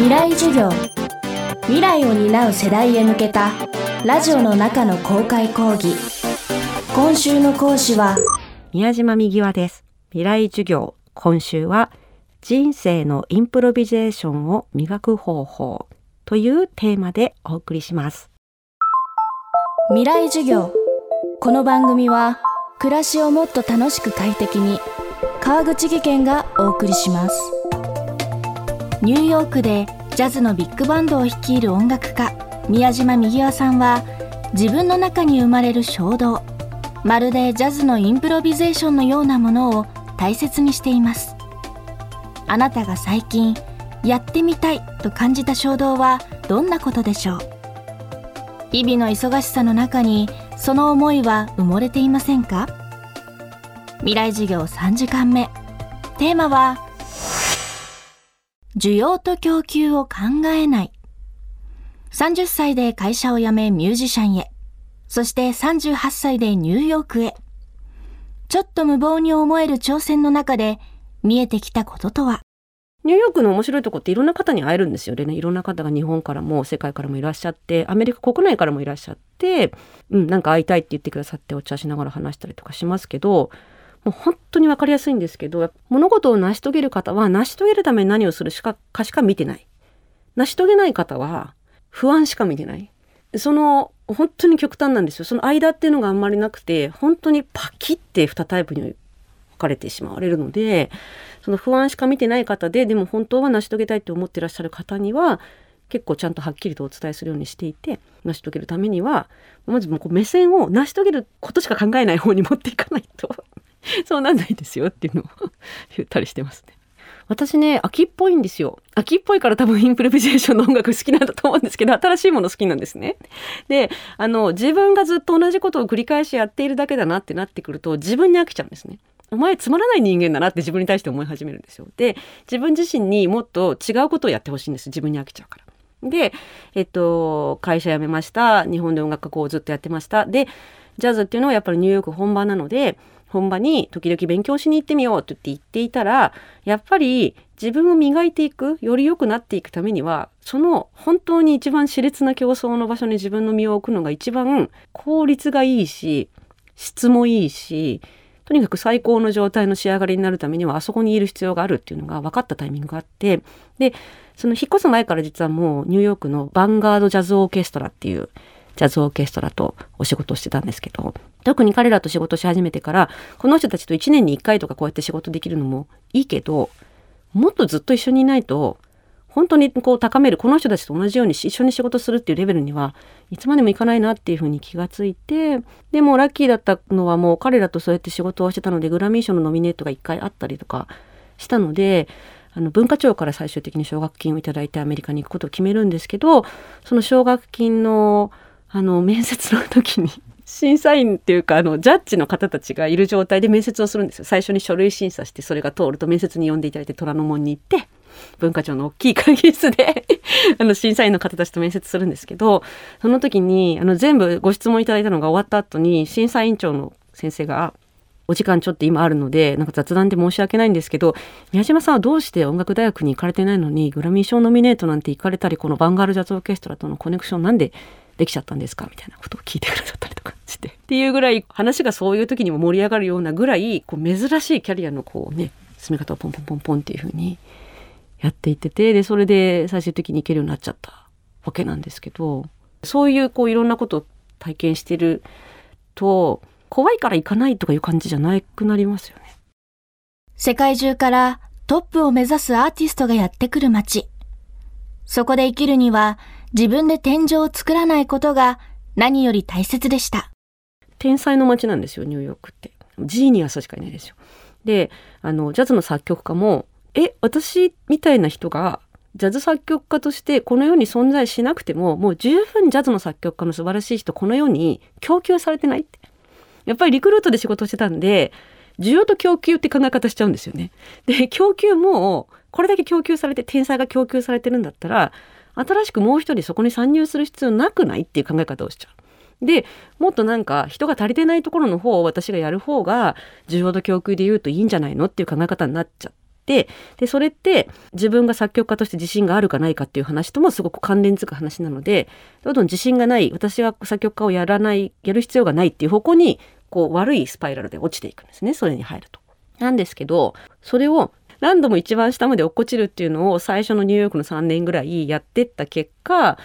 未来授業。未来を担う世代へ向けたラジオの中の公開講義。今週の講師は宮島右輪です。未来授業。今週は人生のインプロビゼーションを磨く方法。というテーマでお送りします。未来授業。この番組は暮らしをもっと楽しく快適に川口義賢がお送りしますニューヨークでジャズのビッグバンドを率いる音楽家宮島右輪さんは自分の中に生まれる衝動まるでジャズのインプロビゼーションのようなものを大切にしています。あなたが最近やってみたいと感じた衝動はどんなことでしょう？日々の忙しさの中にその思いは埋もれていませんか？未来授業3時間目。テーマは需要と供給を考えない。30歳で会社を辞めミュージシャンへ。そして38歳でニューヨークへ。ちょっと無謀に思える挑戦の中で見えてきたこととは。ニューヨークの面白いとこっていろんな方に会えるんですよね。いろんな方が日本からも世界からもいらっしゃって、アメリカ国内からもいらっしゃって、うん、なんか会いたいって言ってくださってお茶しながら話したりとかしますけど、もう本当に分かりやすいんですけど、物事を成し遂げる方は成し遂げるために何をするしかかしか見てない。成し遂げない方は不安しか見てない。その本当に極端なんですよ。その間っていうのがあんまりなくて、本当にパキって2タイプに分かれてしまわれるので、その不安しか見てない方ででも本当は成し遂げたいって思ってらっしゃる方には結構ちゃんとはっきりとお伝えするようにしていて成し遂げるためにはまずもうこう目線を成し遂げることしか考えない方に持っていかないと そうなんないですよっていうのを言ったりしてますね。私ね、秋っぽいんですよ。秋っぽいから多分インプロビゼーションの音楽好きなんだと思うんですけど、新しいもの好きなんですね。で、あの、自分がずっと同じことを繰り返しやっているだけだなってなってくると、自分に飽きちゃうんですね。お前つまらない人間だなって自分に対して思い始めるんですよ。で、自分自身にもっと違うことをやってほしいんです。自分に飽きちゃうから。で、えっと、会社辞めました。日本で音楽家こうずっとやってました。で、ジャズっていうのはやっぱりニューヨーク本場なので、本場に時々勉強しに行ってみようって言っていたら、やっぱり自分を磨いていく、より良くなっていくためには、その本当に一番熾烈な競争の場所に自分の身を置くのが一番効率がいいし、質もいいし、とにかく最高の状態の仕上がりになるためにはあそこにいる必要があるっていうのが分かったタイミングがあってでその引っ越す前から実はもうニューヨークのヴァンガードジャズオーケストラっていうジャズオーケストラとお仕事をしてたんですけど特に彼らと仕事し始めてからこの人たちと1年に1回とかこうやって仕事できるのもいいけどもっとずっと一緒にいないと本当にこう高めるこの人たちと同じように一緒に仕事するっていうレベルにはいつまでもいかないなっていうふうに気がついてでもラッキーだったのはもう彼らとそうやって仕事をしてたのでグラミー賞のノミネートが1回あったりとかしたのであの文化庁から最終的に奨学金をいただいてアメリカに行くことを決めるんですけどその奨学金のあの面接の時に審査員っていうかあのジャッジの方たちがいる状態で面接をするんですよ。最初に書類審査してそれが通ると面接に呼んでいただいて虎ノ門に行って文化庁の大きい会議室で あの審査員の方たちと面接するんですけどその時にあの全部ご質問いただいたのが終わった後に審査委員長の先生がお時間ちょっと今あるのでなんか雑談で申し訳ないんですけど宮島さんはどうして音楽大学に行かれてないのにグラミー賞ノミネートなんて行かれたりこのバンガールジャズオーケストラとのコネクションなんでできちゃったんですか？みたいなことを聞いてくださったりとかして っていうぐらい話がそういう時にも盛り上がるようなぐらいこう珍しいキャリアのこうね進め方をポンポンポンポンっていうふうにやっていっててでそれで最終的に行けるようになっちゃったわけなんですけどそういうこういろんなことを体験してると怖いから行かないとかいう感じじゃなくなりますよね。世界中からトップを目指すアーティストがやってくる街。そこで生きるには自分で天井を作らないことが何より大切でした。天才の街なんですよ、ニューヨークって。ジーニアスしかいないですよ。で、あの、ジャズの作曲家もえ私みたいな人がジャズ作曲家としてこの世に存在しなくてももう十分ジャズの作曲家の素晴らしい人この世に供給されてないってやっぱりリクルートで仕事してたんで需要と供給って考え方しちゃうんですよね。で供給もこれだけ供給されて天才が供給されてるんだったら新しくもう一人そこに参入する必要なくないっていう考え方をしちゃう。でもっとなんか人が足りてないところの方を私がやる方が需要と供給で言うといいんじゃないのっていう考え方になっちゃってでそれって自分が作曲家として自信があるかないかっていう話ともすごく関連づく話なのでどんどん自信がない私は作曲家をやらないやる必要がないっていう方向にこう悪いスパイラルで落ちていくんですねそれに入ると。なんですけどそれを何度も一番下まで落っこちるっていうのを最初のニューヨークの3年ぐらいやってった結果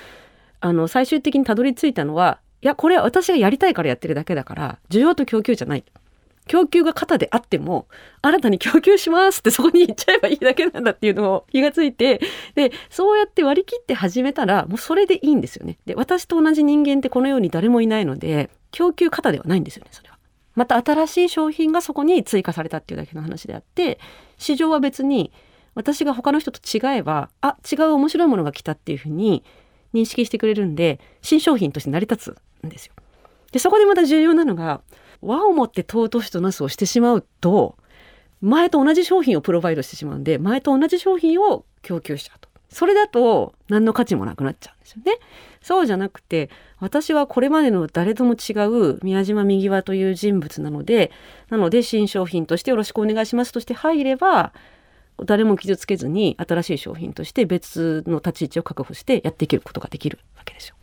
あの最終的にたどり着いたのはいやこれは私がやりたいからやってるだけだから需要と供給じゃない。供給が肩であっても新たに供給しますってそこに行っちゃえばいいだけなんだっていうのを気がついてでそうやって割り切って始めたらもうそれでいいんですよね。で私と同じ人間ってこの世に誰もいないので供給肩ではないんですよねそれは。また新しい商品がそこに追加されたっていうだけの話であって市場は別に私が他の人と違えばあ違う面白いものが来たっていうふうに認識してくれるんで新商品として成り立つんですよ。でそこでまた重要なのが和をもって尊しとなすをしてしまうと前と同じ商品をプロバイドしてしまうんで前と同じ商品を供給しちゃうと。それだと何の価値もなくなっちゃうんですよね。そうじゃなくて私はこれまでの誰とも違う宮島右輪という人物なのでなので新商品としてよろしくお願いしますとして入れば誰も傷つけずに新しい商品として別の立ち位置を確保してやっていけることができるわけですよ。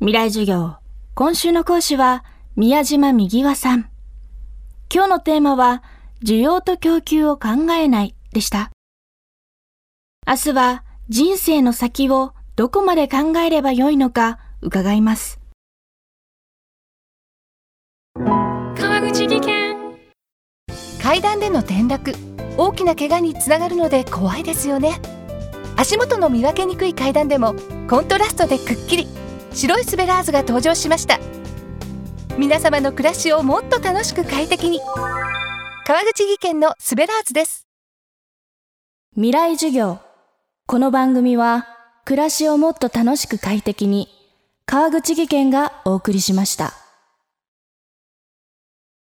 未来授業今週の講師は宮島右輪さん。今日のテーマは需要と供給を考えないでした。明日は人生の先をどこまで考えればよいのか伺います。川口技研。階段での転落大きな怪我につながるので怖いですよね。足元の見分けにくい階段でもコントラストでくっきり白いスベラーズが登場しました。皆様の暮らしをもっと楽しく快適に。川口技研のスベラーズです。未来授業この番組は暮らしをもっと楽しく快適に川口技研がお送りしました。